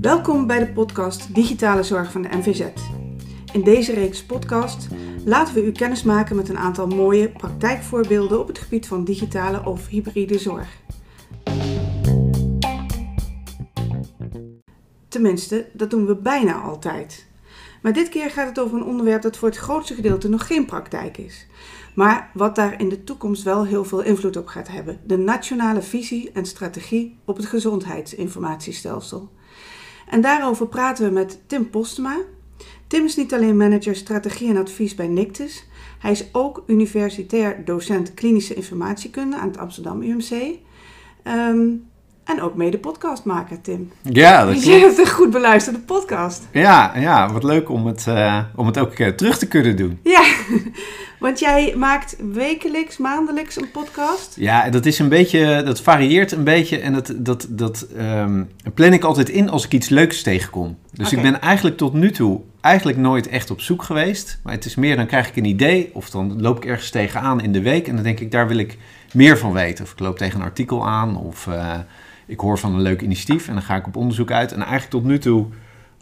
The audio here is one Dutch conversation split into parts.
Welkom bij de podcast Digitale Zorg van de NVZ. In deze reeks podcast laten we u kennis maken met een aantal mooie praktijkvoorbeelden op het gebied van digitale of hybride zorg. Tenminste, dat doen we bijna altijd. Maar dit keer gaat het over een onderwerp dat voor het grootste gedeelte nog geen praktijk is. Maar wat daar in de toekomst wel heel veel invloed op gaat hebben: de nationale visie en strategie op het gezondheidsinformatiestelsel. En daarover praten we met Tim Postema. Tim is niet alleen manager strategie en advies bij Nictus, hij is ook universitair docent klinische informatiekunde aan het Amsterdam UMC. Ehm, en ook mede podcast maken, Tim. Ja, dat Je hebt een goed beluisterde podcast. Ja, ja wat leuk om het, uh, om het ook uh, terug te kunnen doen. Ja, want jij maakt wekelijks, maandelijks een podcast. Ja, dat is een beetje, dat varieert een beetje en dat, dat, dat um, plan ik altijd in als ik iets leuks tegenkom. Dus okay. ik ben eigenlijk tot nu toe eigenlijk nooit echt op zoek geweest. Maar het is meer, dan krijg ik een idee of dan loop ik ergens tegenaan in de week en dan denk ik, daar wil ik meer van weten. Of ik loop tegen een artikel aan of... Uh, ik hoor van een leuk initiatief en dan ga ik op onderzoek uit. En eigenlijk tot nu toe,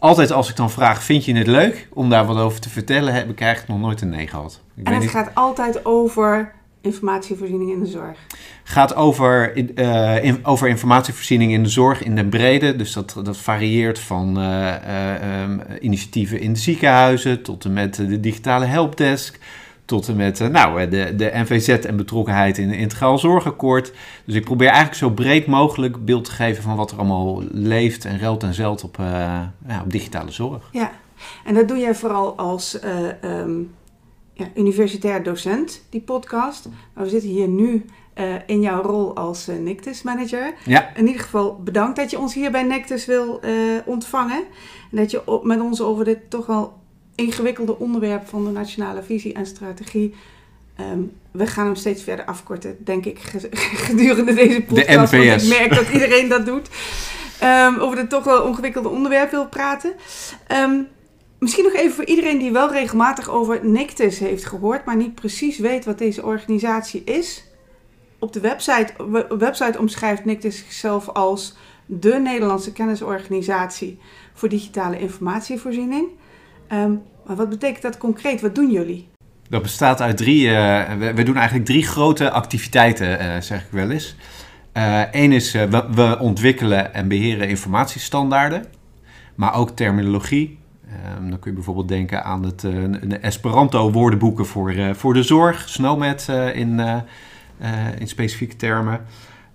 altijd als ik dan vraag, vind je het leuk om daar wat over te vertellen, heb ik eigenlijk nog nooit een nee gehad. Ik en het niet... gaat altijd over informatievoorziening in de zorg? gaat over, uh, in, over informatievoorziening in de zorg in de brede. Dus dat, dat varieert van uh, uh, um, initiatieven in de ziekenhuizen tot en met de digitale helpdesk tot en met nou, de, de NVZ en betrokkenheid in het Integraal Zorgakkoord. Dus ik probeer eigenlijk zo breed mogelijk beeld te geven van wat er allemaal leeft en ruilt en zelt op, uh, ja, op digitale zorg. Ja, en dat doe jij vooral als uh, um, ja, universitair docent, die podcast. Maar we zitten hier nu uh, in jouw rol als Nictus manager. Ja. In ieder geval bedankt dat je ons hier bij Nictus wil ontvangen. En dat je op, met ons over dit toch wel ingewikkelde onderwerp van de nationale visie en strategie. Um, we gaan hem steeds verder afkorten, denk ik, gedurende deze podcast. De NVS. ik merk dat iedereen dat doet. Um, over dit toch wel ingewikkelde onderwerp wil praten. Um, misschien nog even voor iedereen die wel regelmatig over Nictus heeft gehoord, maar niet precies weet wat deze organisatie is. Op de website, website omschrijft Nictus zichzelf als de Nederlandse kennisorganisatie voor digitale informatievoorziening. Um, maar wat betekent dat concreet? Wat doen jullie? Dat bestaat uit drie. Uh, we, doen eigenlijk drie grote activiteiten, uh, zeg ik wel eens. Eén uh, is, we, we, ontwikkelen en beheren informatiestandaarden, maar ook terminologie. Um, dan kun je bijvoorbeeld denken aan het Esperanto-woordenboeken voor, voor de zorg, SNOMED in, in specifieke termen.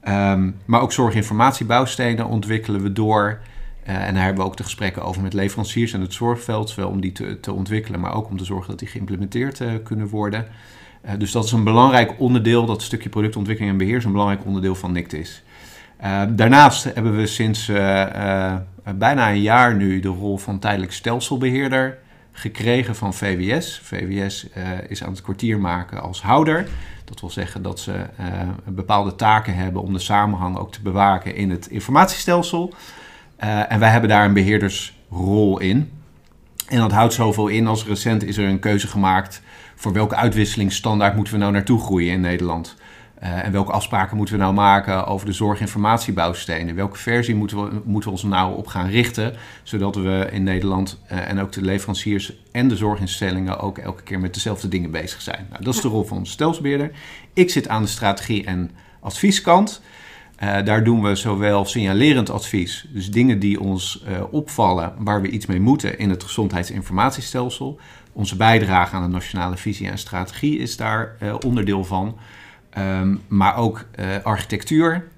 Um, maar ook zorginformatiebouwstenen ontwikkelen we door. Uh, en daar hebben we ook de gesprekken over met leveranciers en het zorgveld, zowel om die te, te ontwikkelen, maar ook om te zorgen dat die geïmplementeerd uh, kunnen worden. Uh, dus dat is een belangrijk onderdeel, dat stukje productontwikkeling en beheer is een belangrijk onderdeel van NICTIS. daarnaast hebben we sinds bijna een jaar nu de rol van tijdelijk stelselbeheerder gekregen van VWS. VWS is aan het kwartier maken als houder. Dat wil zeggen dat ze bepaalde taken hebben om de samenhang ook te bewaken in het informatiestelsel. Uh, en wij hebben daar een beheerdersrol in. En dat houdt zoveel in als recent is er een keuze gemaakt voor welke uitwisselingsstandaard moeten we nou naartoe groeien in Nederland. Uh, en welke afspraken moeten we nou maken over de zorginformatiebouwstenen? Welke versie moeten we, moeten ons nou op gaan richten, zodat we in Nederland uh, en ook de leveranciers en de zorginstellingen ook elke keer met dezelfde dingen bezig zijn? Nou, dat is de rol van onze stelsbeheerder. Ik zit aan de strategie- en advieskant. Uh, daar doen we zowel signalerend advies, dus dingen die ons uh, opvallen waar we iets mee moeten in het gezondheidsinformatiestelsel. Onze bijdrage aan de nationale visie en strategie is daar uh, onderdeel van. Um, maar ook architectuur.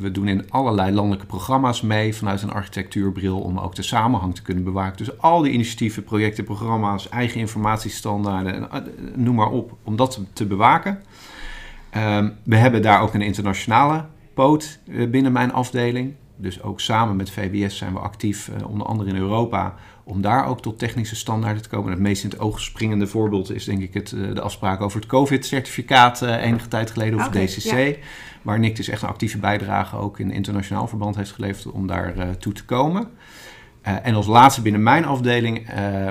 we doen in allerlei landelijke programma's mee vanuit een architectuurbril om ook de samenhang te kunnen bewaken. Dus al die initiatieven, projecten, programma's, eigen informatiestandaarden, noem maar op, om dat te bewaken. Um, we hebben daar ook een internationale poot binnen mijn afdeling. Dus ook samen met VWS zijn we actief, onder andere in Europa, om daar ook tot technische standaarden te komen. Het meest in het oog springende voorbeeld is denk ik het, de afspraak over het COVID-certificaat enige tijd geleden, of okay, DCC. Ja. Waar NIC dus echt een actieve bijdrage ook in internationaal verband heeft geleverd om daar toe te komen. Uh, en als laatste binnen mijn afdeling uh,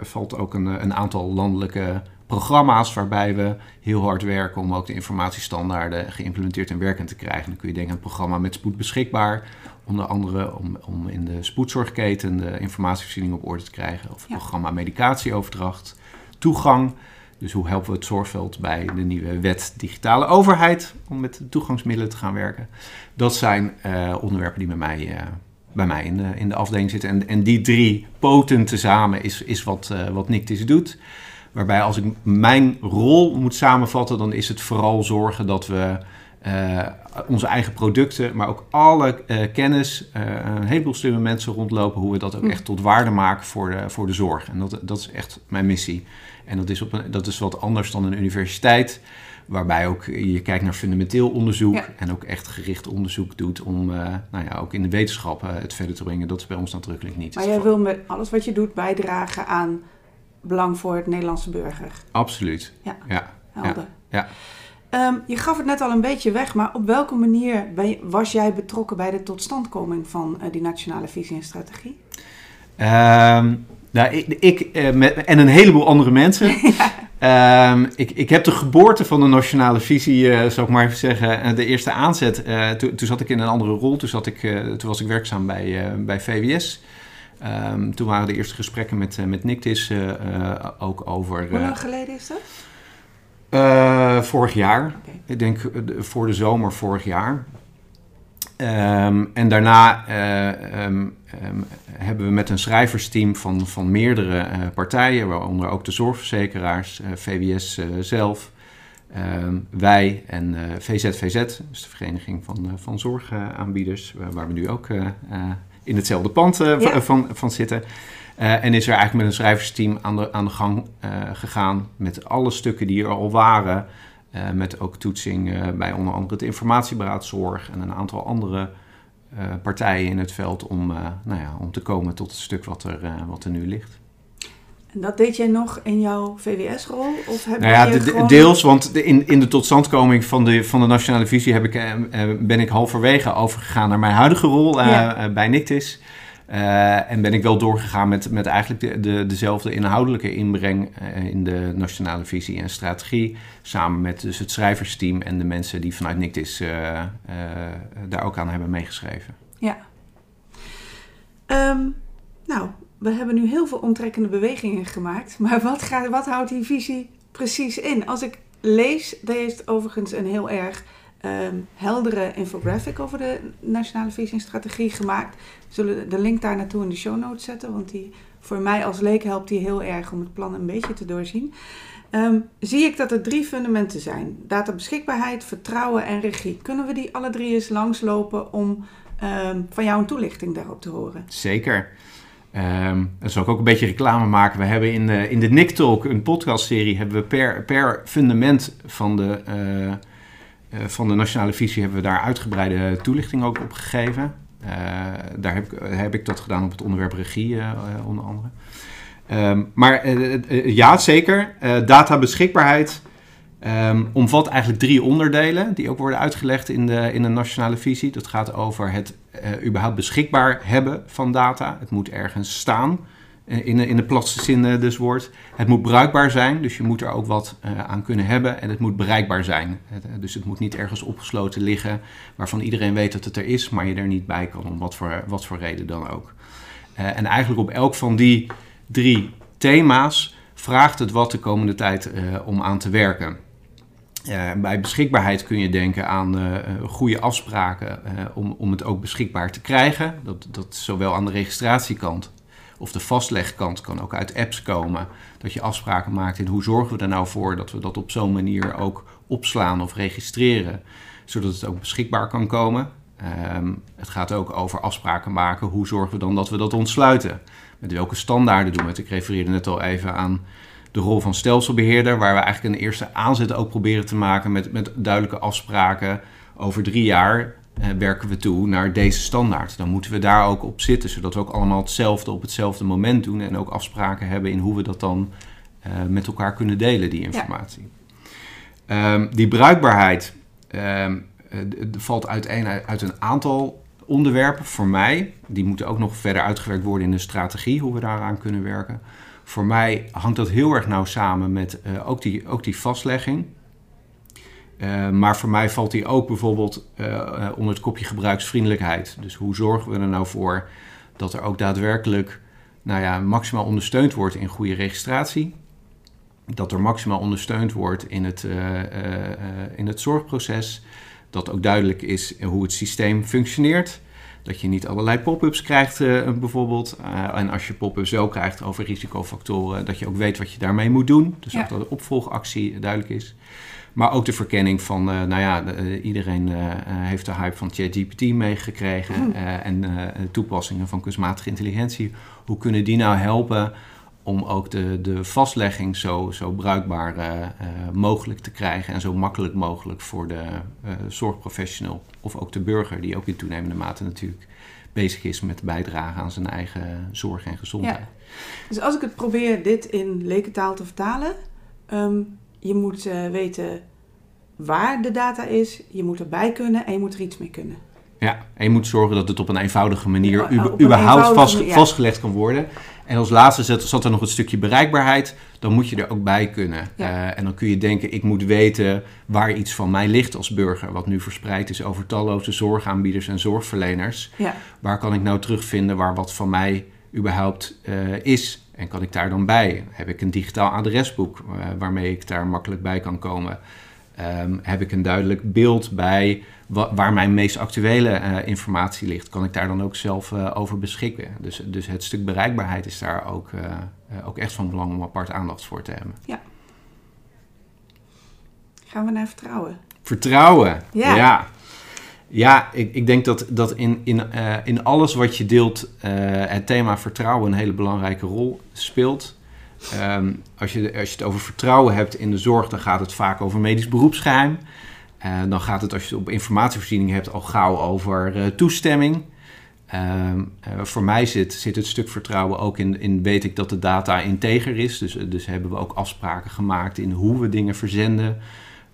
valt ook een, een aantal landelijke programma's waarbij we heel hard werken om ook de informatiestandaarden geïmplementeerd en werkend te krijgen. Dan kun je denken aan het programma met spoed beschikbaar, onder andere om, om in de spoedzorgketen de informatievoorziening op orde te krijgen. Of het Ja. programma medicatieoverdracht, toegang. Dus hoe helpen we het zorgveld bij de nieuwe wet digitale overheid om met de toegangsmiddelen te gaan werken. Dat zijn eh, onderwerpen die bij mij, eh, bij mij in, de, in de afdeling zitten. En, en die drie poten tezamen is, is wat, eh wat Nictis doet. Waarbij als ik mijn rol moet samenvatten, dan is het vooral zorgen dat we eh, onze eigen producten, maar ook alle eh, kennis, eh, een heleboel slimme mensen rondlopen, hoe we dat ook Hm. echt tot waarde maken voor de, voor de zorg. En dat, dat is echt mijn missie. En dat is, op een, dat is wat anders dan een universiteit, waarbij ook je kijkt naar fundamenteel onderzoek Ja. en ook echt gericht onderzoek doet om nou ja, ook in de wetenschap het verder te brengen. Dat is bij ons nadrukkelijk niet. Maar jij wil met alles wat je doet bijdragen aan belang voor het Nederlandse burger. Absoluut. Ja. Ja. Helder. ja. Ehm, je gaf het net al een beetje weg, maar op welke manier je- was jij betrokken bij de totstandkoming van eh, die nationale visie en strategie? Ehm, nou, ik, ik eh, met, en een heleboel andere mensen. Ehm, ik, ik heb de geboorte van de nationale visie, eh zou ik maar even zeggen, de eerste aanzet. toen, toen zat ik in een andere rol. Toen, zat ik, toen was ik werkzaam bij, bij VWS. Ehm, toen waren de eerste gesprekken met, eh, met Nictis eh, eh, ook over. Hoe eh, lang geleden is dat? eh, vorig jaar. Ik denk eh, de- voor de zomer vorig jaar. Ehm, en daarna eh, ehm, hebben we met een schrijversteam van, van meerdere eh, partijen, waaronder ook de zorgverzekeraars, eh, VWS eh, zelf, wij en eh, VZVZ, dus de Vereniging van, eh, van Zorgaanbieders, waar, waar we nu ook eh, eh, in hetzelfde pand eh, Ja. van, van, van zitten. Eh, en is er eigenlijk met een schrijversteam aan de, aan de gang eh, gegaan met alle stukken die er al waren. eh, met ook toetsing eh, bij onder andere het Informatieberaad Zorg en een aantal andere eh, partijen in het veld om, eh, nou ja, om te komen tot het stuk wat er, eh, wat er nu ligt. En dat deed jij nog in jouw VWS-rol? Of heb Nou ja, je de- gewoon... deels, want de- in, in de totstandkoming van de, van de Nationale Visie heb ik, eh, eh, ben ik halverwege overgegaan naar mijn huidige rol eh, Ja. bij Nictis. Eh, en ben ik wel doorgegaan met, met eigenlijk de, de, dezelfde inhoudelijke inbreng in de Nationale Visie en Strategie. Samen met dus het schrijversteam en de mensen die vanuit Nictis daar ook aan hebben meegeschreven. Ja. Ehm, nou, we hebben nu heel veel omtrekkende bewegingen gemaakt. Maar wat, gaat, wat houdt die visie precies in? Als ik lees, daar heeft overigens een heel erg ehm, heldere infographic over de nationale visie en strategie gemaakt. We zullen de link daar naartoe in de show notes zetten, want die, voor mij als leek helpt die heel erg om het plan een beetje te doorzien. Ehm, zie ik dat er drie fundamenten zijn: databeschikbaarheid, vertrouwen en regie. Kunnen we die alle drie eens langslopen om ehm, van jou een toelichting daarop te horen? Zeker. Ehm dan zal ik ook een beetje reclame maken. We hebben in de, in de Nick Talk, een podcastserie, hebben we per, per fundament van de, eh, eh, van de nationale visie hebben we daar uitgebreide toelichting ook op gegeven. Eh, daar heb ik, heb ik dat gedaan op het onderwerp regie, onder andere. Ehm, maar ja, zeker. Databeschikbaarheid ehm, omvat eigenlijk drie onderdelen die ook worden uitgelegd in de, in de nationale visie. Dat gaat over het eh, überhaupt beschikbaar hebben van data. Het moet ergens staan, eh, in, in de platste zin eh, dus woord. Het moet bruikbaar zijn, dus je moet er ook wat aan kunnen hebben. En het moet bereikbaar zijn. Dus het moet niet ergens opgesloten liggen waarvan iedereen weet dat het er is, maar je er niet bij kan, om wat voor, wat voor reden dan ook. En eigenlijk op elk van die drie thema's vraagt het wat de komende tijd om aan te werken. Eh, bij beschikbaarheid kun je denken aan eh, goede afspraken om, om het ook beschikbaar te krijgen. Dat, dat zowel aan de registratiekant of de vastlegkant kan ook uit apps komen. Dat je afspraken maakt in hoe zorgen we er nou voor dat we dat op zo'n manier ook opslaan of registreren. Zodat het ook beschikbaar kan komen. Ehm, het gaat ook over afspraken maken. Hoe zorgen we dan dat we dat ontsluiten? Met welke standaarden doen we het? Ik refereerde net al even aan de rol van stelselbeheerder, waar we eigenlijk een eerste aanzet ook proberen te maken met, met duidelijke afspraken. Over drie jaar eh, werken we toe naar deze standaard. Dan moeten we daar ook op zitten, zodat we ook allemaal hetzelfde op hetzelfde moment doen en ook afspraken hebben in hoe we dat dan eh, met elkaar kunnen delen, die informatie. Ehm, die bruikbaarheid ehm, eh, valt uiteen uit, uit een aantal onderwerpen voor mij. Die moeten ook nog verder uitgewerkt worden in de strategie, hoe we daaraan kunnen werken. Voor mij hangt dat heel erg nauw samen met uh, ook, die, ook die vastlegging. Uh, maar voor mij valt die ook bijvoorbeeld uh, onder het kopje gebruiksvriendelijkheid. Dus hoe zorgen we er nou voor dat er ook daadwerkelijk nou ja, maximaal ondersteund wordt in goede registratie? Dat er maximaal ondersteund wordt in het, in het zorgproces. Dat ook duidelijk is hoe het systeem functioneert. Dat je niet allerlei pop-ups krijgt, uh, bijvoorbeeld. Uh, en als je pop-ups wel krijgt over risicofactoren, dat je ook weet wat je daarmee moet doen. Dus ja. ook dat de opvolgactie duidelijk is. Maar ook de verkenning van, uh, nou ja, de, iedereen heeft de hype van ChatGPT meegekregen. Mm. en toepassingen van kunstmatige intelligentie. Hoe kunnen die nou helpen om ook de, de vastlegging zo, zo bruikbaar uh, mogelijk te krijgen en zo makkelijk mogelijk voor de uh, zorgprofessional of ook de burger, die ook in toenemende mate natuurlijk bezig is met bijdragen aan zijn eigen zorg en gezondheid. Dus als ik het probeer dit in lekentaal te vertalen, um, je moet weten waar de data is, je moet erbij kunnen en je moet er iets mee kunnen. Ja, en je moet zorgen dat het op een eenvoudige manier ja, überhaupt vast, ja. vastgelegd kan worden. En als laatste zat, zat, er nog het stukje bereikbaarheid. Dan moet je er ook bij kunnen. Ja. Uh, en dan kun je denken, ik moet weten waar iets van mij ligt als burger. Wat nu verspreid is over talloze zorgaanbieders en zorgverleners. Ja. Waar kan ik nou terugvinden waar wat van mij überhaupt uh, is? En kan ik daar dan bij? Heb ik een digitaal adresboek uh, waarmee ik daar makkelijk bij kan komen? Um, heb ik een duidelijk beeld bij waar mijn meest actuele uh, informatie ligt, kan ik daar dan ook zelf uh, over beschikken. Dus, dus het stuk bereikbaarheid is daar ook, uh, ook echt van belang om apart aandacht voor te hebben. Ja. Gaan we naar vertrouwen? Vertrouwen, ja. Ja, ja ik, ik denk dat, dat in, in, in alles wat je deelt het thema vertrouwen een hele belangrijke rol speelt. Um, als, je, als je het over vertrouwen hebt in de zorg, dan gaat het vaak over medisch beroepsgeheim. Uh, dan gaat het, als je het op informatievoorziening hebt, al gauw over uh, toestemming. Uh, voor mij zit, zit het stuk vertrouwen ook in, in, weet ik dat de data integer is. Dus, dus hebben we ook afspraken gemaakt in hoe we dingen verzenden.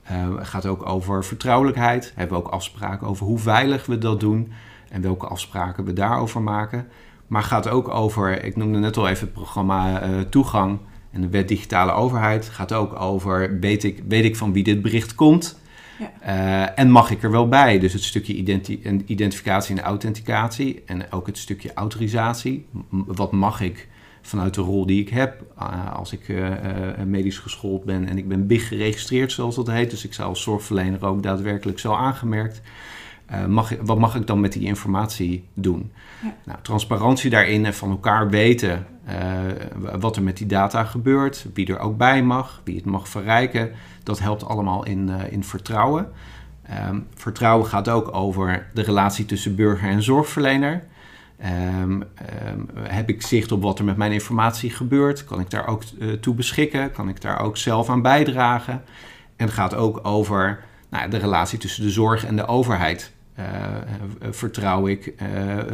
het gaat ook over vertrouwelijkheid. Hebben we ook afspraken over hoe veilig we dat doen en welke afspraken we daarover maken. Maar gaat ook over, ik noemde net al even het programma Toegang en de wet digitale overheid. Gaat ook over, weet ik, weet ik van wie dit bericht komt? Ja. Uh, en mag ik er wel bij? Dus het stukje identi identificatie en authenticatie en ook het stukje autorisatie. Wat mag ik vanuit de rol die ik heb uh, als ik uh, medisch geschoold ben en ik ben BIG geregistreerd, zoals dat heet. Dus ik zou als zorgverlener ook daadwerkelijk zo aangemerkt. Mag ik, wat mag ik dan met die informatie doen? Ja. Nou, transparantie daarin en van elkaar weten wat er met die data gebeurt, wie er ook bij mag, wie het mag verrijken dat helpt allemaal in, uh, in vertrouwen. Um, vertrouwen gaat ook over de relatie tussen burger en zorgverlener. Um, um, heb ik zicht op wat er met mijn informatie gebeurt? Kan ik daar ook toe beschikken? Kan ik daar ook zelf aan bijdragen? En het gaat ook over nou, de relatie tussen de zorg en de overheid. Uh, vertrouw ik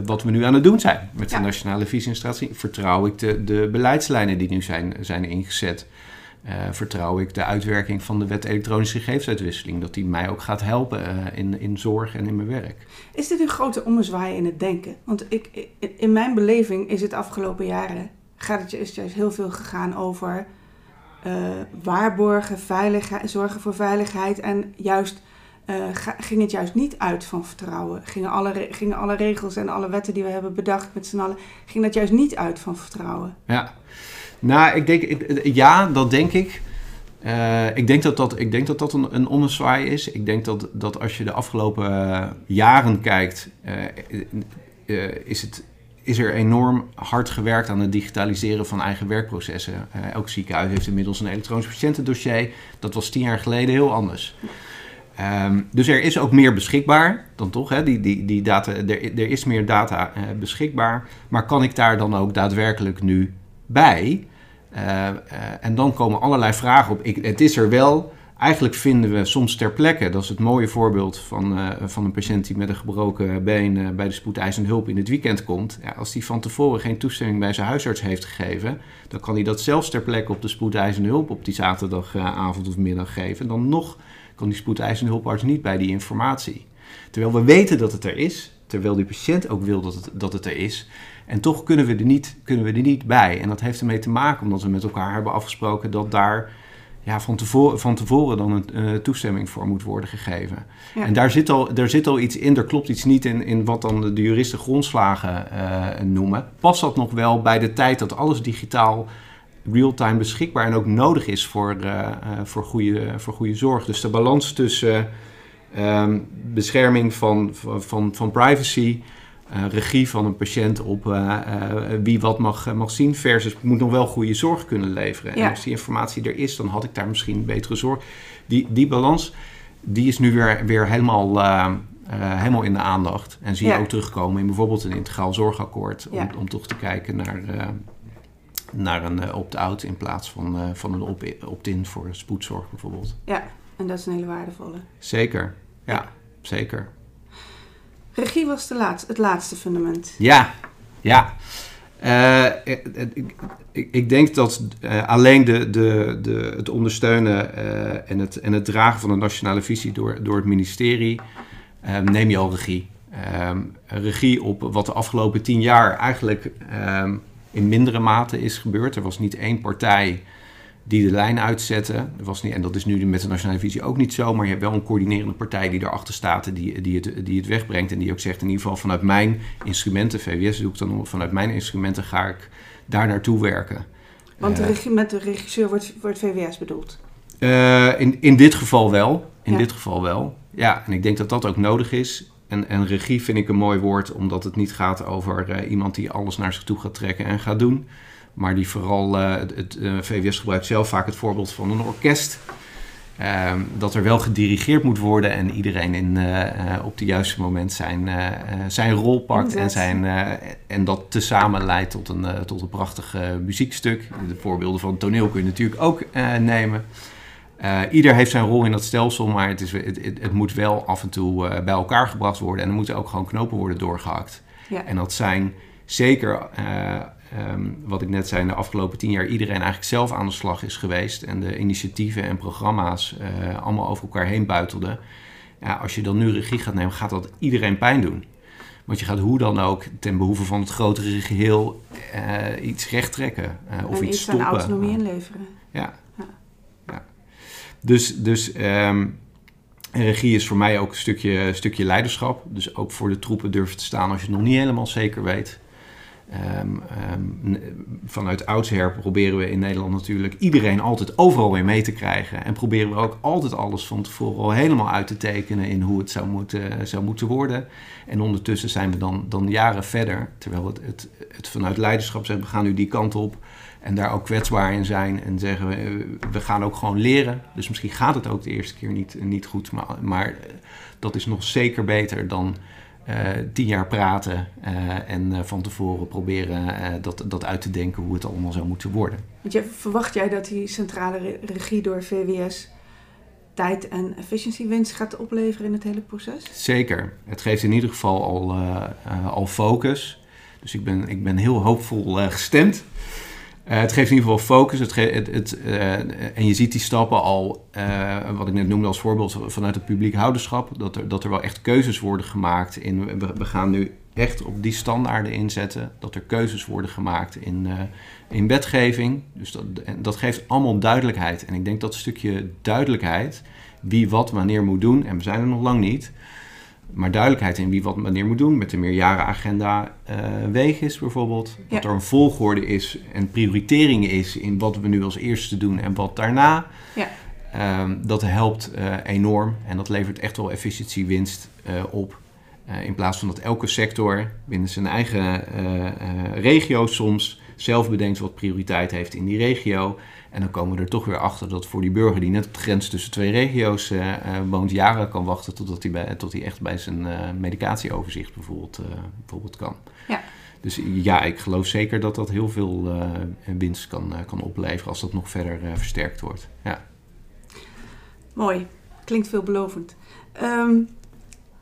wat we nu aan het doen zijn met ja. de Nationale Visie en Strategie? Vertrouw ik de, de beleidslijnen die nu zijn, zijn ingezet? uh, vertrouw ik de uitwerking van de wet elektronische gegevensuitwisseling. Dat die mij ook gaat helpen uh, in, in zorg en in mijn werk. Is dit een grote ommezwaai in het denken? Want ik, in mijn beleving is het afgelopen jaren... Gaat het, is juist heel veel gegaan over uh, waarborgen, veiligheid, zorgen voor veiligheid. En juist ga, ging het juist niet uit van vertrouwen. Gingen alle, gingen alle regels en alle wetten die we hebben bedacht met z'n allen... ging dat juist niet uit van vertrouwen. Ja, nou, ik denk, ik, ja, dat denk ik. Uh, ik denk dat dat, ik denk dat, dat een, een ommezwaai is. Ik denk dat, dat als je de afgelopen jaren kijkt, is, het, is er enorm hard gewerkt aan het digitaliseren van eigen werkprocessen. elk ziekenhuis heeft inmiddels een elektronisch patiëntendossier. Dat was tien jaar geleden heel anders. Um, dus er is ook meer beschikbaar dan toch. Hè? Die, die, die data, er, er is meer data beschikbaar. Maar kan ik daar dan ook daadwerkelijk nu bij? Uh, uh, en dan komen allerlei vragen op. Ik, het is er wel. Eigenlijk vinden we soms ter plekke, dat is het mooie voorbeeld van, van een patiënt die met een gebroken been bij de spoedeisende hulp in het weekend komt. Ja, als die van tevoren geen toestemming bij zijn huisarts heeft gegeven, dan kan hij dat zelfs ter plekke op de spoedeisende hulp op die zaterdagavond of middag geven. Dan nog kan die spoedeisende hulparts niet bij die informatie. Terwijl we weten dat het er is, terwijl die patiënt ook wil dat het, dat het er is. En toch kunnen we, er niet, kunnen we er niet bij. En dat heeft ermee te maken omdat we met elkaar hebben afgesproken dat daar ja, van, tevoren, van tevoren dan een uh, toestemming voor moet worden gegeven. Ja. En daar zit, al, daar zit al iets in, er klopt iets niet in, in wat dan de, de juristen grondslagen eh, noemen. Past dat nog wel bij de tijd dat alles digitaal real-time beschikbaar en ook nodig is voor, uh, voor, goede, voor goede zorg? Dus de balans tussen ehm, bescherming van, van, van privacy uh, regie van een patiënt op uh, uh, wie wat mag, mag zien. Versus moet nog wel goede zorg kunnen leveren. Ja. En als die informatie er is, dan had ik daar misschien betere zorg. Die, die balans die is nu weer, weer helemaal, helemaal in de aandacht. En zie je Ja. ook terugkomen in bijvoorbeeld een integraal zorgakkoord. Om, Ja. om toch te kijken naar, naar een opt-out in plaats van, van een opt- opt-in voor spoedzorg bijvoorbeeld. Ja, en dat is een hele waardevolle. Zeker, ja, zeker. Regie was de laatste, het laatste fundament. Ja, ja. Eh, ik, ik, ik denk dat eh, alleen de, de, de, het ondersteunen eh, en, het, en het dragen van de nationale visie door, door het ministerie, eh, neem je al regie. Ehm, regie op wat de afgelopen tien jaar eigenlijk ehm, in mindere mate is gebeurd. Er was niet één partij die de lijn uitzette. Er was niet, en dat is nu met de nationale visie ook niet zo, maar je hebt wel een coördinerende partij die erachter staat en die, die, het, die het wegbrengt. En die ook zegt, in ieder geval vanuit mijn instrumenten, VWS doe ik dan vanuit mijn instrumenten ga ik daar naartoe werken. Want de Eh, regie, met de regisseur wordt, wordt VWS bedoeld. eh, in, in dit geval wel. In Ja. dit geval wel. Ja, en ik denk dat dat ook nodig is. En, en regie vind ik een mooi woord, omdat het niet gaat over eh, iemand die alles naar zich toe gaat trekken en gaat doen. Maar die vooral, eh, het, het eh, VWS gebruikt zelf vaak het voorbeeld van een orkest. Ehm, dat er wel gedirigeerd moet worden en iedereen in, op het juiste moment zijn, zijn rol pakt. En, zijn, en dat tezamen leidt tot een, tot een prachtig muziekstuk. De voorbeelden van toneel kun je natuurlijk ook nemen. Eh, ieder heeft zijn rol in dat stelsel, maar het, is, het, het, het moet wel af en toe eh, bij elkaar gebracht worden. En er moeten ook gewoon knopen worden doorgehakt. Ja. En dat zijn zeker, eh, ehm, wat ik net zei, in de afgelopen tien jaar iedereen eigenlijk zelf aan de slag is geweest. En de initiatieven en programma's allemaal over elkaar heen buitelden. Ja, als je dan nu regie gaat nemen, gaat dat iedereen pijn doen. Want je gaat hoe dan ook ten behoeve van het grotere geheel eh, iets recht trekken eh, of en iets iets aan stoppen. autonomie inleveren. Ja. Dus, dus ehm, regie is voor mij ook een stukje, stukje leiderschap. Dus ook voor de troepen durven te staan als je het nog niet helemaal zeker weet. Ehm, ehm, vanuit oudsher proberen we in Nederland natuurlijk iedereen altijd overal weer mee te krijgen. En proberen we ook altijd alles van tevoren al helemaal uit te tekenen in hoe het zou moeten, zou moeten worden. En ondertussen zijn we dan, dan jaren verder. Terwijl het, het, het vanuit leiderschap zegt, we gaan nu die kant op. En daar ook kwetsbaar in zijn. En zeggen we, we gaan ook gewoon leren. Dus misschien gaat het ook de eerste keer niet, niet goed. Maar, maar eh, dat is nog zeker beter dan eh, tien jaar praten. eh, en van tevoren proberen dat, dat uit te denken hoe het allemaal zou moeten worden. Want je, verwacht jij dat die centrale re- regie door VWS tijd en efficiëntiewinst gaat opleveren in het hele proces? Zeker. Het geeft in ieder geval al, al focus. Dus ik ben, ik ben heel hoopvol gestemd. Eh, het geeft in ieder geval focus. Het het, het, eh, en je ziet die stappen al, eh, wat ik net noemde als voorbeeld vanuit het publiek houderschap. Dat er, dat er wel echt keuzes worden gemaakt. In, we, gaan nu echt op die standaarden inzetten. Dat er keuzes worden gemaakt in, in wetgeving. Dus dat, dat geeft allemaal duidelijkheid. En ik denk dat stukje duidelijkheid, wie wat wanneer moet doen, en we zijn er nog lang niet. Maar duidelijkheid in wie wat wanneer moet doen. Met de meerjarenagenda eh weeg is bijvoorbeeld. Dat Ja. er een volgorde is en prioritering is in wat we nu als eerste doen en wat daarna. Ja. Ehm, dat helpt eh, enorm en dat levert echt wel efficiëntiewinst eh, op. In plaats van dat elke sector binnen zijn eigen regio soms zelf bedenkt wat prioriteit heeft in die regio. En dan komen we er toch weer achter dat voor die burger die net op de grens tussen twee regio's eh, eh, woont, jaren kan wachten totdat hij, bij, tot hij echt bij zijn eh, medicatieoverzicht bijvoorbeeld, bijvoorbeeld kan. Ja. Dus ja, ik geloof zeker dat dat heel veel winst kan, kan opleveren als dat nog verder versterkt wordt. Ja. Mooi. Klinkt veelbelovend. Ehm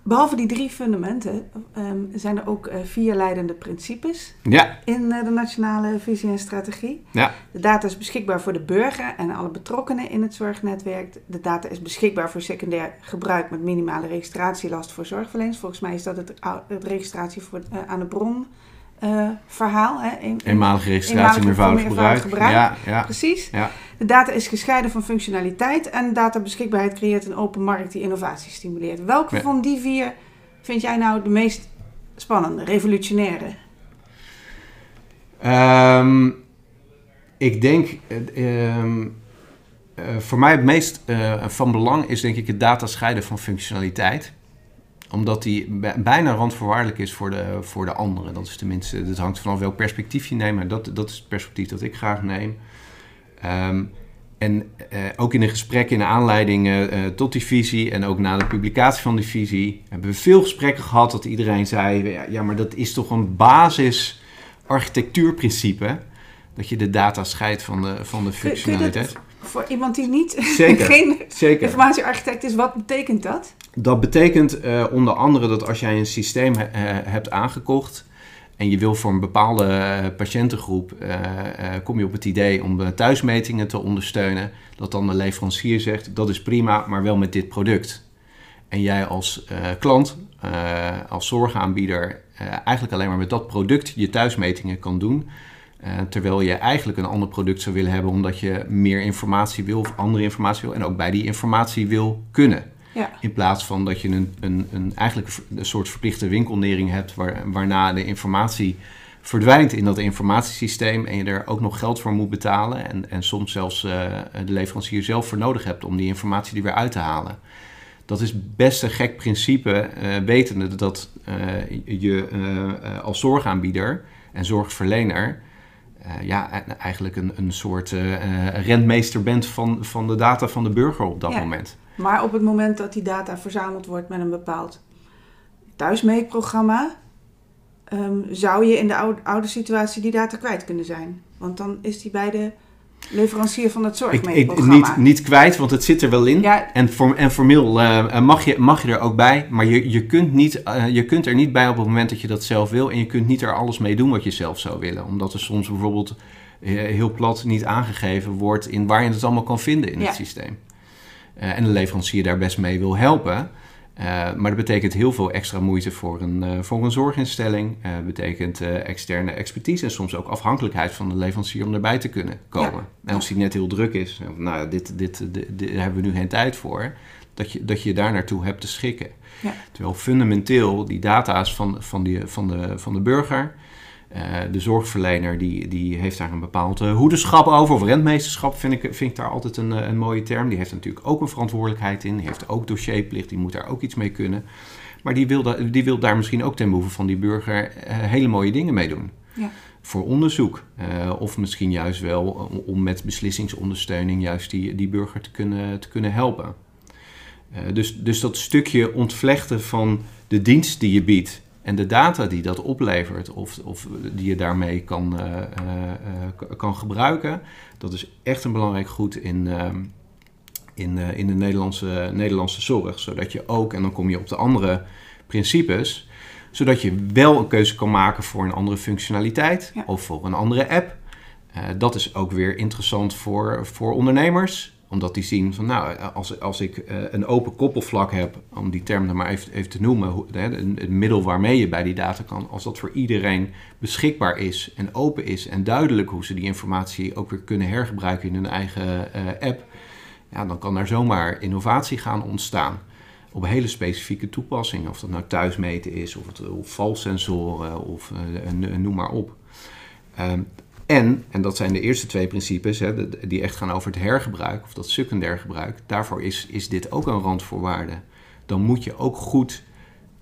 Behalve die drie fundamenten ehm, zijn er ook eh, vier leidende principes Ja, in eh, de nationale visie en strategie. ja, De data is beschikbaar voor de burger en alle betrokkenen in het zorgnetwerk. De data is beschikbaar voor secundair gebruik met minimale registratielast voor zorgverleners. Volgens mij is dat het, het registratie voor, eh, aan de bron verhaal. Hè? Een- eenmalige registratie, Eenmalige meervoudig voor gebruik. gebruik. Ja, ja, Precies. ja. De data is gescheiden van functionaliteit en databeschikbaarheid creëert een open markt die innovatie stimuleert. Welke Ja. van die vier vind jij nou de meest spannende, revolutionaire? Ehm, ik denk, eh, ehm, eh, voor mij het meest eh, van belang is denk ik het data scheiden van functionaliteit. Omdat die bij- bijna randvoorwaardelijk is voor de, voor de anderen. Dat is tenminste, dat hangt vanaf welk perspectief je neemt. Maar dat, dat is het perspectief dat ik graag neem. Ehm, en eh, ook in de gesprekken in de aanleiding eh, eh, tot die visie en ook na de publicatie van die visie hebben we veel gesprekken gehad dat iedereen zei: ja, maar dat is toch een basis architectuurprincipe dat je de data scheidt van de, van de functionaliteit. voor iemand die niet Zeker. geen Zeker. informatiearchitect is, wat betekent dat? Dat betekent eh, onder andere dat als jij een systeem hebt aangekocht en je wil voor een bepaalde eh, patiëntengroep, eh, eh, kom je op het idee om thuismetingen te ondersteunen, dat dan de leverancier zegt dat is prima, maar wel met dit product. En jij als klant, als zorgaanbieder, eigenlijk alleen maar met dat product je thuismetingen kan doen. Terwijl je eigenlijk een ander product zou willen hebben omdat je meer informatie wil of andere informatie wil en ook bij die informatie wil kunnen. Ja. In plaats van dat je een, een, een, eigenlijk een soort verplichte winkelnering hebt waar, waarna de informatie verdwijnt in dat informatiesysteem en je er ook nog geld voor moet betalen en, en soms zelfs eh, de leverancier zelf voor nodig hebt om die informatie er weer uit te halen. Dat is best een gek principe, eh, wetende dat eh, je als zorgaanbieder en zorgverlener ja, e- eigenlijk een, een soort rentmeester bent van, van de data van de burger op dat Ja. moment. Maar op het moment dat die data verzameld wordt met een bepaald thuismeetprogramma, ehm, zou je in de oude, oude situatie die data kwijt kunnen zijn. Want dan is die bij de leverancier van het zorgmeetprogramma. niet, niet kwijt, want het zit er wel in. Ja, En, form, en formeel eh, mag, je, mag je er ook bij, maar je, je, kunt niet, eh, je kunt er niet bij op het moment dat je dat zelf wil. En je kunt niet er alles mee doen wat je zelf zou willen. Omdat er soms bijvoorbeeld eh, heel plat niet aangegeven wordt in waar je het allemaal kan vinden in Ja. het systeem. Eh, en de leverancier daar best mee wil helpen. Eh, maar dat betekent heel veel extra moeite voor een, eh, voor een zorginstelling. Eh betekent externe expertise en soms ook afhankelijkheid van de leverancier om erbij te kunnen komen. Ja. En als die net heel druk is, nou dit, dit, dit, dit- daar hebben we nu geen tijd voor, dat je, dat je daar naartoe hebt te schikken. Ja. Terwijl fundamenteel die data's van, van, die, van, de, van de burger, eh, de zorgverlener, die, die heeft daar een bepaald eh, hoederschap over, of rentmeesterschap vind ik, vind ik daar altijd een, eh, een mooie term. Die heeft natuurlijk ook een verantwoordelijkheid in, die heeft ook dossierplicht, die moet daar ook iets mee kunnen. Maar die wil, da- die wil daar misschien ook ten behoeve van die burger hele mooie dingen mee doen. Ja. Voor onderzoek. of misschien juist wel om- met beslissingsondersteuning juist die, die burger te kunnen, te kunnen helpen. Dus, dus dat stukje ontvlechten van de dienst die je biedt en de data die dat oplevert of, of die je daarmee kan, eh, eh, eh, kan gebruiken, dat is echt een belangrijk goed in, in, in de Nederlandse, Nederlandse zorg. Zodat je ook, en dan kom je op de andere principes, zodat je wel een keuze kan maken voor een andere functionaliteit Ja. of voor een andere app. Dat is ook weer interessant voor, voor ondernemers omdat die zien van nou, als, als ik eh, een open koppelvlak heb, om die term er maar even, even te noemen, hoe- een middel waarmee je bij die data kan, als dat voor iedereen beschikbaar is en open is en duidelijk hoe ze die informatie ook weer kunnen hergebruiken in hun eigen eh, app, ja, dan kan daar zomaar innovatie gaan ontstaan. Op hele specifieke toepassingen. Of dat nou thuismeten is, of, het, valsensoren, of eh, noem maar op. Ehm, en, en dat zijn de eerste twee principes, hè, die echt gaan over het hergebruik, of dat secundair gebruik. Daarvoor is, is dit ook een randvoorwaarde. Dan moet je ook goed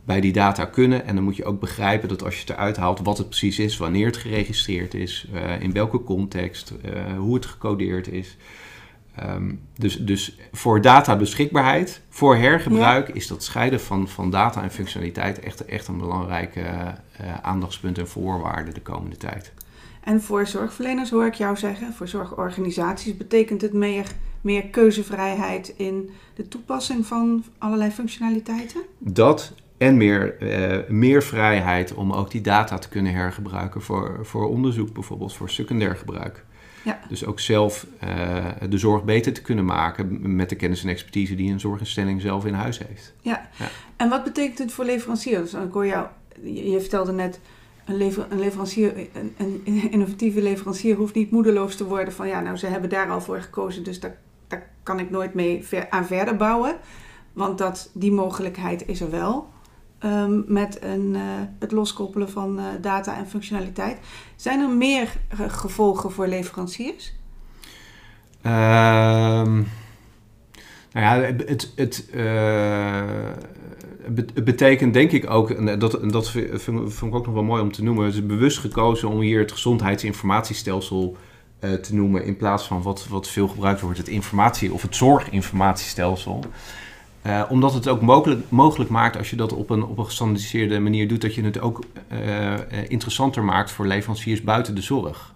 bij die data kunnen. En dan moet je ook begrijpen dat als je het eruit haalt wat het precies is, wanneer het geregistreerd is, eh, in welke context, eh, hoe het gecodeerd is. Ehm, dus, dus voor databeschikbaarheid, voor hergebruik, is dat scheiden van, van data en functionaliteit echt, echt een belangrijk eh, aandachtspunt en voorwaarde de komende tijd. En voor zorgverleners hoor ik jou zeggen, voor zorgorganisaties betekent het meer, meer keuzevrijheid in de toepassing van allerlei functionaliteiten? Dat En meer, eh, meer vrijheid om ook die data te kunnen hergebruiken voor, voor onderzoek, bijvoorbeeld voor secundair gebruik. Ja. Dus ook zelf eh, de zorg beter te kunnen maken met de kennis en expertise die een zorginstelling zelf in huis heeft. Ja. Ja. En wat betekent het voor leveranciers? Ik hoor jou, je vertelde net, een, lever, een leverancier, een, innovatieve leverancier hoeft niet moedeloos te worden van ja, nou ze hebben daar al voor gekozen, dus daar, daar kan ik nooit mee aan verder bouwen. Want dat, die mogelijkheid is er wel. ehm, met een, eh, het loskoppelen van eh, data en functionaliteit. Zijn er meer eh, gevolgen voor leveranciers? Ehm, nou ja, het, het, eh, het bet- het betekent denk ik ook, en dat, dat vind, vind ik ook nog wel mooi om te noemen, het is bewust gekozen om hier het gezondheidsinformatiestelsel eh, te noemen in plaats van wat, wat veel gebruikt wordt, het informatie- of het zorginformatiestelsel. Eh, omdat het ook mogelijk, mogelijk maakt als je dat op een, op een gestandardiseerde manier doet, dat je het ook interessanter maakt voor leveranciers buiten de zorg.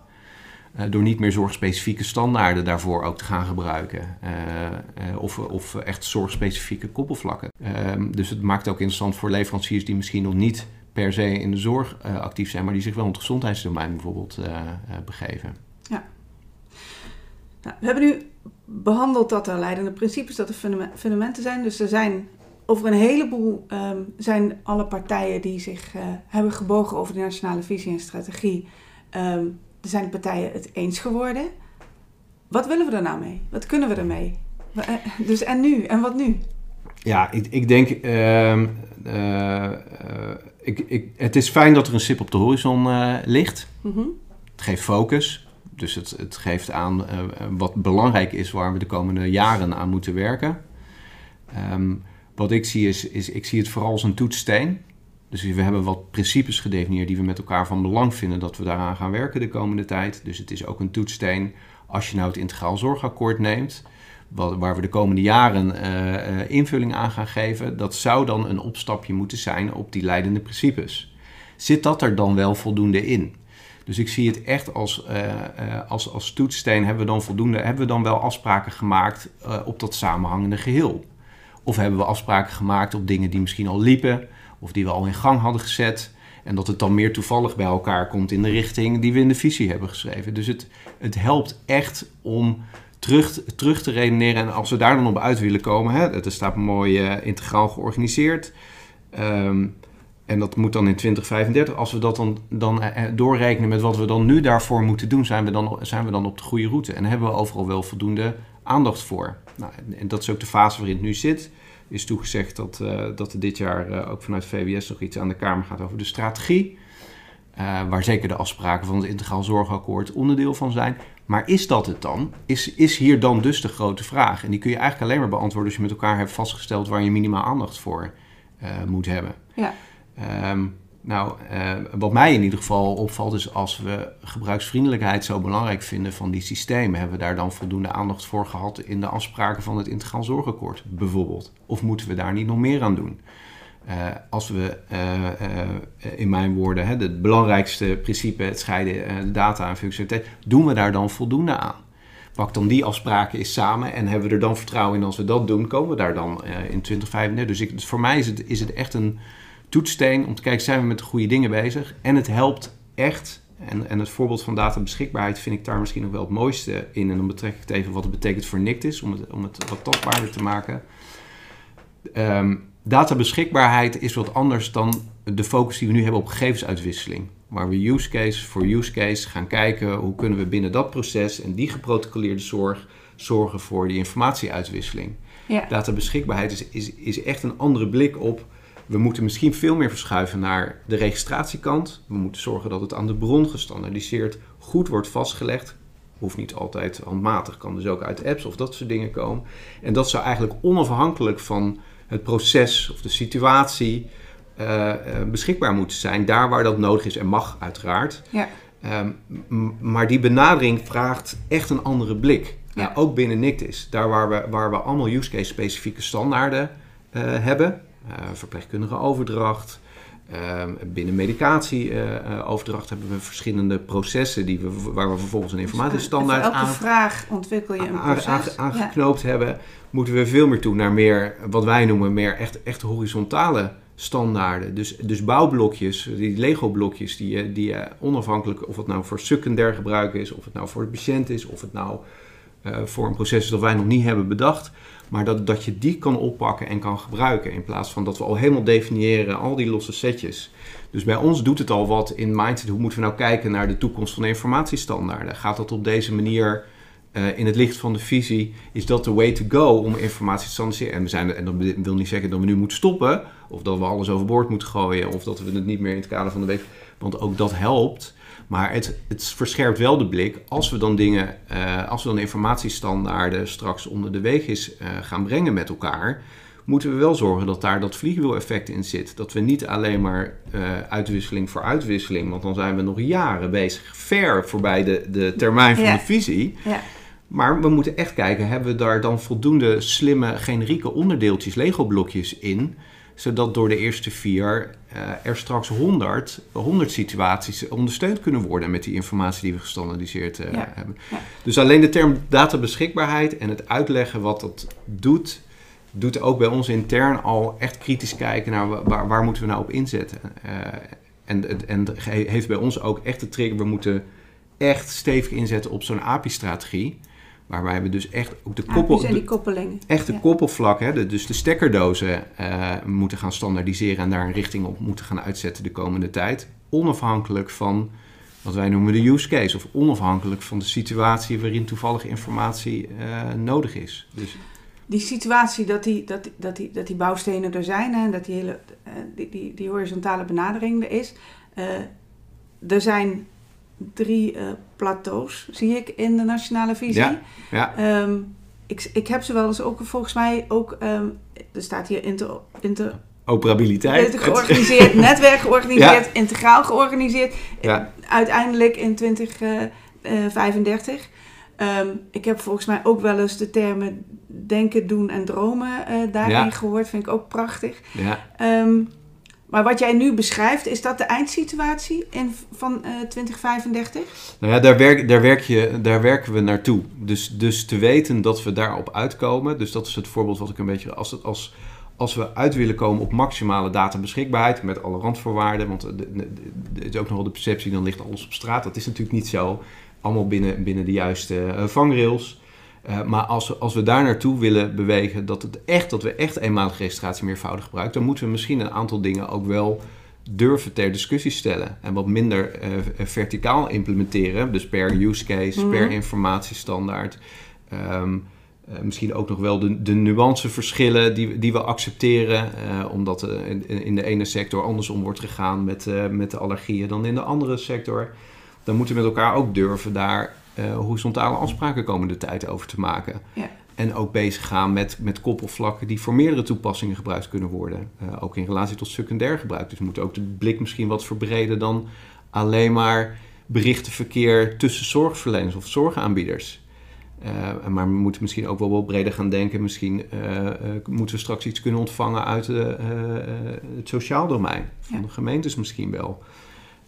Eh, door niet meer zorgspecifieke standaarden daarvoor ook te gaan gebruiken. Eh, eh, of, of echt zorgspecifieke koppelvlakken. Ehm, dus het maakt ook interessant voor leveranciers die misschien nog niet per se in de zorg actief zijn, maar die zich wel in het gezondheidsdomein bijvoorbeeld begeven. Nou, we hebben nu behandeld dat er leidende principes, dat er fundame- fundamenten zijn. Dus er zijn over een heleboel ehm, zijn alle partijen die zich hebben gebogen over de nationale visie en strategie. ehm, er zijn de partijen het eens geworden. Wat willen we er nou mee? Wat kunnen we ermee? Eh, Dus en nu? En wat nu? Ja, ik, ik denk. ehm, eh, ik, ik, het is fijn dat er een stip op de horizon eh, ligt. Mhm. Het geeft focus. Dus het, het geeft aan wat belangrijk is waar we de komende jaren aan moeten werken. Ehm, wat ik zie is, is, ik zie het vooral als een toetssteen. Dus we hebben wat principes gedefinieerd die we met elkaar van belang vinden dat we daaraan gaan werken de komende tijd. Dus het is ook een toetssteen als je nou het integraal zorgakkoord neemt, waar we de komende jaren eh, eh, invulling aan gaan geven. Dat zou dan een opstapje moeten zijn op die leidende principes. Zit dat er dan wel voldoende in? Dus ik zie het echt als, eh, als, als toetssteen. Hebben we dan voldoende, hebben we dan wel afspraken gemaakt op dat samenhangende geheel? Of hebben we afspraken gemaakt op dingen die misschien al liepen, of die we al in gang hadden gezet. En dat het dan meer toevallig bij elkaar komt in de richting die we in de visie hebben geschreven. Dus het, het helpt echt om terug, terug te redeneren. En als we daar dan op uit willen komen, hè, het staat mooi eh, integraal georganiseerd. Ehm, en dat moet dan in 2035. Als we dat dan, dan eh, eh, doorrekenen met wat we dan nu daarvoor moeten doen, zijn we dan, zijn we dan op de goede route. En hebben we overal wel voldoende aandacht voor. Nou, en, en dat is ook de fase waarin het nu zit. Is toegezegd dat, eh, dat er dit jaar eh, ook vanuit VWS nog iets aan de Kamer gaat over de strategie. Eh, waar zeker de afspraken van het Integraal Zorgakkoord onderdeel van zijn. Maar is dat het dan? Is, is hier dan dus de grote vraag? En die kun je eigenlijk alleen maar beantwoorden als je met elkaar hebt vastgesteld waar je minimaal aandacht voor moet hebben. Ja. Ehm, nou, eh, wat mij in ieder geval opvalt is als we gebruiksvriendelijkheid zo belangrijk vinden van die systemen, hebben we daar dan voldoende aandacht voor gehad in de afspraken van het Integraal Zorgakkoord bijvoorbeeld? Of moeten we daar niet nog meer aan doen? Eh, als we, eh, in mijn woorden, hè, het belangrijkste principe, het scheiden data en functionaliteit, doen we daar dan voldoende aan? Pak dan die afspraken eens samen en hebben we er dan vertrouwen in als we dat doen, komen we daar dan in 2035. Dus ik, voor mij is het, is het echt een toetssteen om te kijken, zijn we met de goede dingen bezig? En het helpt echt, en, en het voorbeeld van databeschikbaarheid vind ik daar misschien nog wel het mooiste in. En dan betrek ik het even wat het betekent voor NICTIS, om het, om het wat tastbaarder te maken. Ehm, databeschikbaarheid is wat anders dan de focus die we nu hebben op gegevensuitwisseling. Waar we use case voor use case gaan kijken hoe kunnen we binnen dat proces en die geprotocoleerde zorg zorgen voor die informatieuitwisseling. Ja. Databeschikbaarheid is, is, is echt een andere blik op. We moeten misschien veel meer verschuiven naar de registratiekant. We moeten zorgen dat het aan de bron gestandaardiseerd goed wordt vastgelegd. Hoeft niet altijd handmatig, kan dus ook uit apps of dat soort dingen komen. En dat zou eigenlijk onafhankelijk van het proces of de situatie eh, eh, beschikbaar moeten zijn. Daar waar dat nodig is en mag, uiteraard. Ja. Ehm, maar die benadering vraagt echt een andere blik. Ja. Nou, ook binnen NICTIS. Daar waar we, waar we allemaal use case specifieke standaarden eh, hebben. Eh, verpleegkundige overdracht. Ehm, binnen medicatieoverdracht hebben we verschillende processen die we, waar we vervolgens een informatiestandaard Voor elke aan, vraag ontwikkel je een aan- proces. aan- Ja. aangeknoopt hebben, moeten we veel meer toe naar meer, wat wij noemen, meer echt, echt horizontale standaarden. Dus, dus bouwblokjes, die Lego-blokjes, die, je- die je onafhankelijk of het nou voor secundair gebruik is, of het nou voor de patiënt is, of het nou eh, voor een proces is dat wij nog niet hebben bedacht. Maar dat, dat je die kan oppakken en kan gebruiken. In plaats van dat we al helemaal definiëren, al die losse setjes. Dus bij ons doet het al wat in mindset. Hoe moeten we nou kijken naar de toekomst van de informatiestandaarden? Gaat dat op deze manier eh, in het licht van de visie? Is dat de way to go om informatie te standaardiseren? En, we zijn, en dat wil niet zeggen dat we nu moeten stoppen. Of dat we alles overboord moeten gooien. Of dat we het niet meer in het kader van de week. Want ook dat helpt. Maar het, het verscherpt wel de blik. Als we dan dingen, eh, als we dan informatiestandaarden straks onder de weegjes eh gaan brengen met elkaar, moeten we wel zorgen dat daar dat vliegwiel-effect in zit. Dat we niet alleen maar eh, uitwisseling voor uitwisseling, want dan zijn we nog jaren bezig, ver voorbij de, de termijn van Ja. de visie. Ja. Maar we moeten echt kijken, hebben we daar dan voldoende slimme generieke onderdeeltjes, Lego-blokjes in, zodat door de eerste vier eh, er straks 100, 100 situaties ondersteund kunnen worden met die informatie die we gestandaardiseerd eh, Ja. hebben. Ja. Dus alleen de term databeschikbaarheid en het uitleggen wat dat doet, doet ook bij ons intern al echt kritisch kijken naar wa- waar, waar moeten we nou op inzetten. Eh, en, en, heeft bij ons ook echt de trigger, we moeten echt stevig inzetten op zo'n API-strategie. Waarbij we dus echt ook de koppel, die koppelingen. echte Ja. koppelvlak, hè, de- dus de stekkerdozen eh, moeten gaan standaardiseren en daar een richting op moeten gaan uitzetten de komende tijd. Onafhankelijk van wat wij noemen de use case, of onafhankelijk van de situatie waarin toevallig informatie eh, nodig is. Dus Die situatie dat die, dat, die- dat, die, dat die bouwstenen er zijn en dat die hele eh, die, die, die horizontale benadering er is. Er zijn drie eh, plateaus, zie ik, in de nationale visie. Ja, ja. Ehm, ik, ik heb ze wel eens ook volgens mij ook. ehm, er staat hier inter, inter, operabiliteit. georganiseerd, netwerk georganiseerd, integraal georganiseerd. Ja. Uiteindelijk in 2035. Ehm, ik heb volgens mij ook wel eens de termen denken, doen en dromen eh, daarin Ja. gehoord. Vind ik ook prachtig. ja. Maar wat jij nu beschrijft, is dat de eindsituatie in, van eh 2035? Nou ja, daar, werk, daar, werk je, daar werken we naartoe. Dus, dus te weten dat we daarop uitkomen. Dus dat is het voorbeeld wat ik een beetje. Als, als, als we uit willen komen op maximale databeschikbaarheid. met alle randvoorwaarden. Want er is ook nog wel de perceptie, dan ligt alles op straat. Dat is natuurlijk niet zo. Allemaal binnen, binnen de juiste eh, vangrails. Eh, maar als we, als we daar naartoe willen bewegen, dat, het echt, dat we echt eenmalige registratie meervoudig gebruiken, dan moeten we misschien een aantal dingen ook wel durven ter discussie stellen. En wat minder eh, verticaal implementeren, dus per use case, Mhm. per informatiestandaard. Ehm, eh, misschien ook nog wel de, de nuanceverschillen die, die we accepteren, omdat in, in de ene sector andersom wordt gegaan met, met de allergieën dan in de andere sector. Dan moeten we met elkaar ook durven daar eh, horizontale afspraken komende tijd over te maken. Ja. En ook bezig gaan met, met koppelvlakken die voor meerdere toepassingen gebruikt kunnen worden. Eh, ook in relatie tot secundair gebruik. Dus we moeten ook de blik misschien wat verbreden dan alleen maar berichtenverkeer tussen zorgverleners of zorgaanbieders. Eh, maar we moeten misschien ook wel wat breder gaan denken. Misschien moeten we straks iets kunnen ontvangen uit het sociaal domein. Van Ja. de gemeentes misschien wel.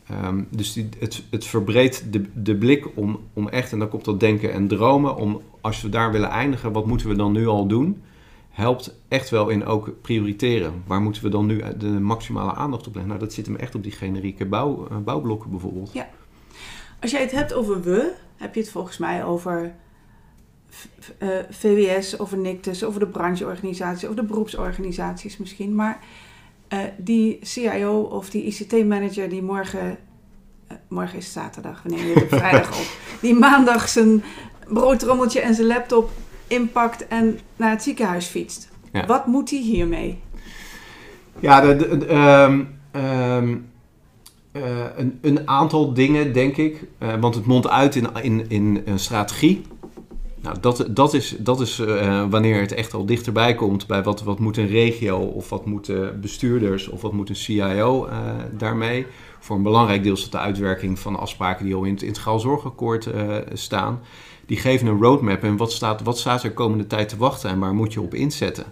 Ehm, dus het, het verbreedt de, de blik om, om echt, en dan komt dat denken en dromen, om als we daar willen eindigen, wat moeten we dan nu al doen? Helpt echt wel in ook prioriteren. Waar moeten we dan nu de maximale aandacht op leggen? Nou, dat zit hem echt op die generieke bouw, eh, bouwblokken bijvoorbeeld. Als jij het hebt over we, heb je het volgens mij over v- v- eh, VWS, over NICTUS, over de brancheorganisaties, over de beroepsorganisaties misschien. Maar eh, die CIO of die ICT-manager die morgen, eh, morgen is het zaterdag, we nemen dit op vrijdag op, die maandag zijn broodtrommeltje en zijn laptop inpakt en naar het ziekenhuis fietst. Ja. Wat moet hij hiermee? Ja, de, de- de- ehm, ehm, eh, een, een aantal dingen, denk ik. Want het mondt uit in, in, in een strategie. Nou, dat, dat is, dat is eh, wanneer het echt al dichterbij komt bij wat, wat moet een regio of wat moeten bestuurders of wat moet een CIO eh, daarmee. Voor een belangrijk deel is dat de uitwerking van afspraken die al in het integraal zorgakkoord eh, staan. Die geven een roadmap en wat staat, wat staat er komende tijd te wachten en waar moet je op inzetten.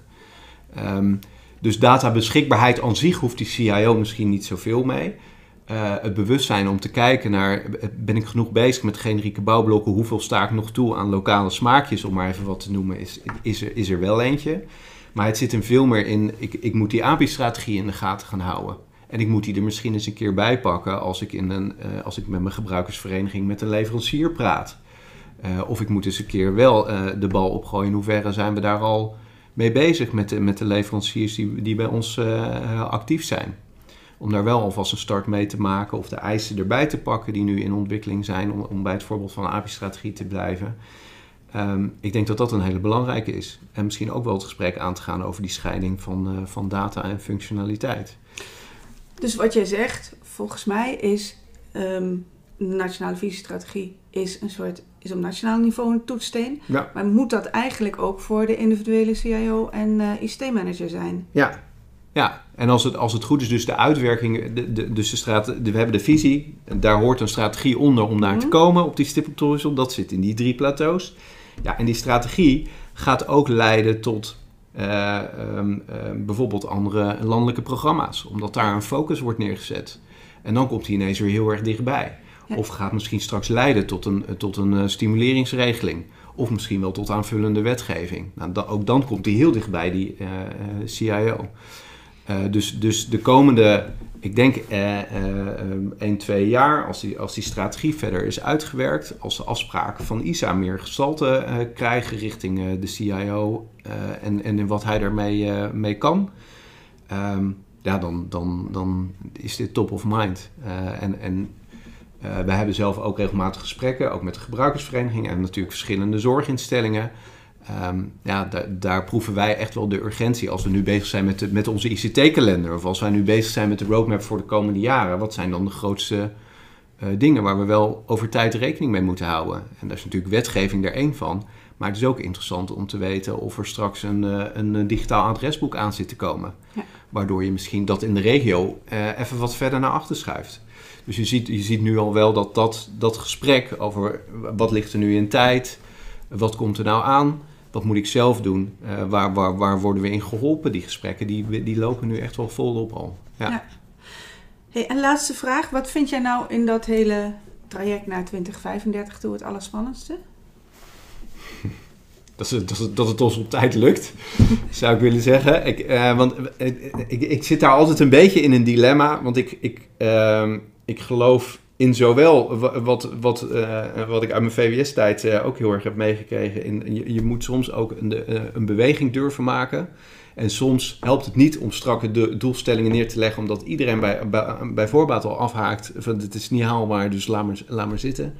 Ehm, dus databeschikbaarheid aan zich hoeft die CIO misschien niet zoveel mee. Eh, het bewustzijn om te kijken naar, ben ik genoeg bezig met generieke bouwblokken? Hoeveel sta ik nog toe aan lokale smaakjes, om maar even wat te noemen, is, is, er, is er wel eentje. Maar het zit hem veel meer in, ik, ik moet die API-strategie in de gaten gaan houden. En ik moet die er misschien eens een keer bij pakken als ik, in een, eh, als ik met mijn gebruikersvereniging met een leverancier praat. Eh, of ik moet eens een keer wel de bal opgooien. In hoeverre zijn we daar al mee bezig met de, met de leveranciers die, die bij ons actief zijn? Om daar wel alvast een start mee te maken of de eisen erbij te pakken die nu in ontwikkeling zijn, om, om bij het voorbeeld van een API-strategie te blijven. Ehm, ik denk dat dat een hele belangrijke is. En misschien ook wel het gesprek aan te gaan over die scheiding van, van data en functionaliteit. Dus wat jij zegt, volgens mij is um, de nationale visiestrategie is een soort is op nationaal niveau een toetssteen. Ja. Maar moet dat eigenlijk ook voor de individuele CIO en uh, eh, ICT-manager zijn? Ja, ja. En als het, als het goed is, dus de uitwerking, de, de, dus de straat, we hebben de visie, daar hoort een strategie onder om naar te mhm. komen op die stip op de horizon. Dat zit in die drie plateaus. Ja, en die strategie gaat ook leiden tot uh, um, bijvoorbeeld andere landelijke programma's, omdat daar een focus wordt neergezet. En dan komt hij ineens weer heel erg dichtbij. Of gaat misschien straks leiden tot een, tot een uh, stimuleringsregeling. Of misschien wel tot aanvullende wetgeving. Nou, ook dan komt hij heel dichtbij, die uh, CIO. Dus, dus de komende ik denk uh, uh, 1, 2 jaar, als die, als die strategie verder is uitgewerkt, als de afspraken van ISA meer gestalte krijgen richting de CIO en, en wat hij daarmee mee kan, um, ja, dan, dan, dan is dit top of mind. en en wij hebben zelf ook regelmatig gesprekken, ook met de gebruikersvereniging en natuurlijk verschillende zorginstellingen. Ehm, ja, daar proeven wij echt wel de urgentie als we nu bezig zijn met, de, met onze ICT-kalender. Of als wij nu bezig zijn met de roadmap voor de komende jaren. Wat zijn dan de grootste uh, dingen waar we wel over tijd rekening mee moeten houden? En daar is natuurlijk wetgeving er één van. Maar het is ook interessant om te weten of er straks een, uh, een digitaal adresboek aan zit te komen. Ja. Waardoor je misschien dat in de regio uh, even wat verder naar achter schuift. Dus je ziet, je ziet nu al wel dat, dat dat gesprek over wat ligt er nu in tijd, wat komt er nou aan, wat moet ik zelf doen? Uh, waar, waar, waar worden we in geholpen? Die gesprekken die, die lopen nu echt wel volop al. Ja. ja. Hey, en laatste vraag. Wat vind jij nou in dat hele traject naar 2035 toe het allerspannendste? Dat, het, dat, dat het ons op tijd lukt, zou ik willen zeggen. Ik, uh, want uh, ik, ik, zit daar altijd een beetje in een dilemma. Want ik, ik, uh, ik geloof in zowel wat, wat, uh, wat ik uit mijn VWS-tijd uh, ook heel erg heb meegekregen. In, je, je moet soms ook een, uh, een beweging durven maken. En soms helpt het niet om strakke doelstellingen neer te leggen, omdat iedereen bij, bij, voorbaat al afhaakt van het is niet haalbaar, dus laat maar, laat maar zitten.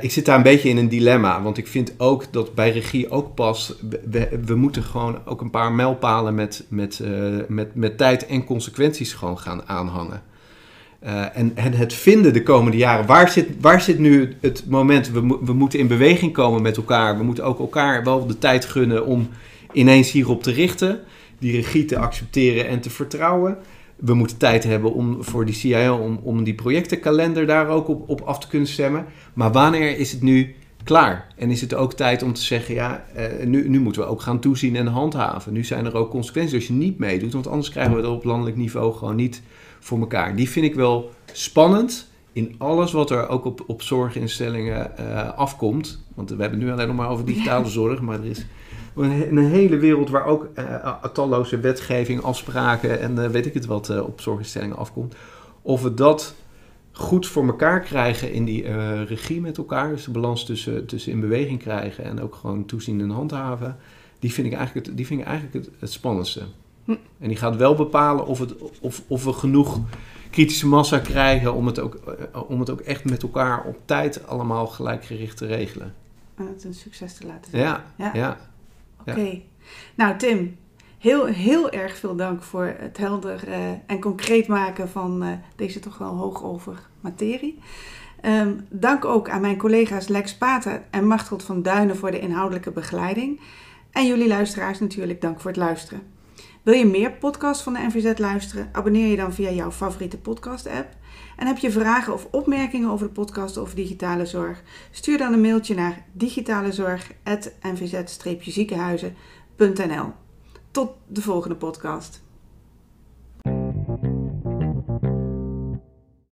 ik zit daar een beetje in een dilemma, want ik vind ook dat bij regie ook past, we, we moeten gewoon ook een paar mijlpalen met, met, met, met tijd en consequenties gewoon gaan aanhangen. Uh, en, het vinden de komende jaren. Waar zit, waar zit nu het moment? We, we moeten in beweging komen met elkaar. We moeten ook elkaar wel de tijd gunnen om ineens hierop te richten. Die regie te accepteren en te vertrouwen. We moeten tijd hebben om, voor die CIO om, om die projectenkalender daar ook op, op af te kunnen stemmen. Maar wanneer is het nu klaar? En is het ook tijd om te zeggen, ja, uh, nu, nu moeten we ook gaan toezien en handhaven. Nu zijn er ook consequenties als je niet meedoet. Want anders krijgen we dat op landelijk niveau gewoon niet voor elkaar. Die vind ik wel spannend in alles wat er ook op, op zorginstellingen uh, afkomt. Want we hebben het nu alleen nog maar over digitale zorg, maar er is een, een hele wereld waar ook uh, talloze wetgeving, afspraken en uh, weet ik het wat op zorginstellingen afkomt. Of we dat goed voor elkaar krijgen in die regie met elkaar, dus de balans tussen, tussen in beweging krijgen en ook gewoon toezien en handhaven, die vind ik eigenlijk het, die vind ik eigenlijk het, het spannendste. Hm. En die gaat wel bepalen of, het, of, of we genoeg kritische massa krijgen om het, ook, eh, om het ook echt met elkaar op tijd allemaal gelijkgericht te regelen. het een succes te laten zijn. Ja, ja. Oké. Nou Tim, heel, heel erg veel dank voor het helder uh, en concreet maken van uh, deze toch wel hoogover materie. Um, dank ook aan mijn collega's Lex Pater en Machteld van Duinen voor de inhoudelijke begeleiding. En jullie luisteraars natuurlijk dank voor het luisteren. Wil je meer podcasts van de NVZ luisteren? Abonneer je dan via jouw favoriete podcast-app. En heb je vragen of opmerkingen over de podcast over digitale zorg? Stuur dan een mailtje naar digitalezorg.nvz-ziekenhuizen.nl. Tot de volgende podcast.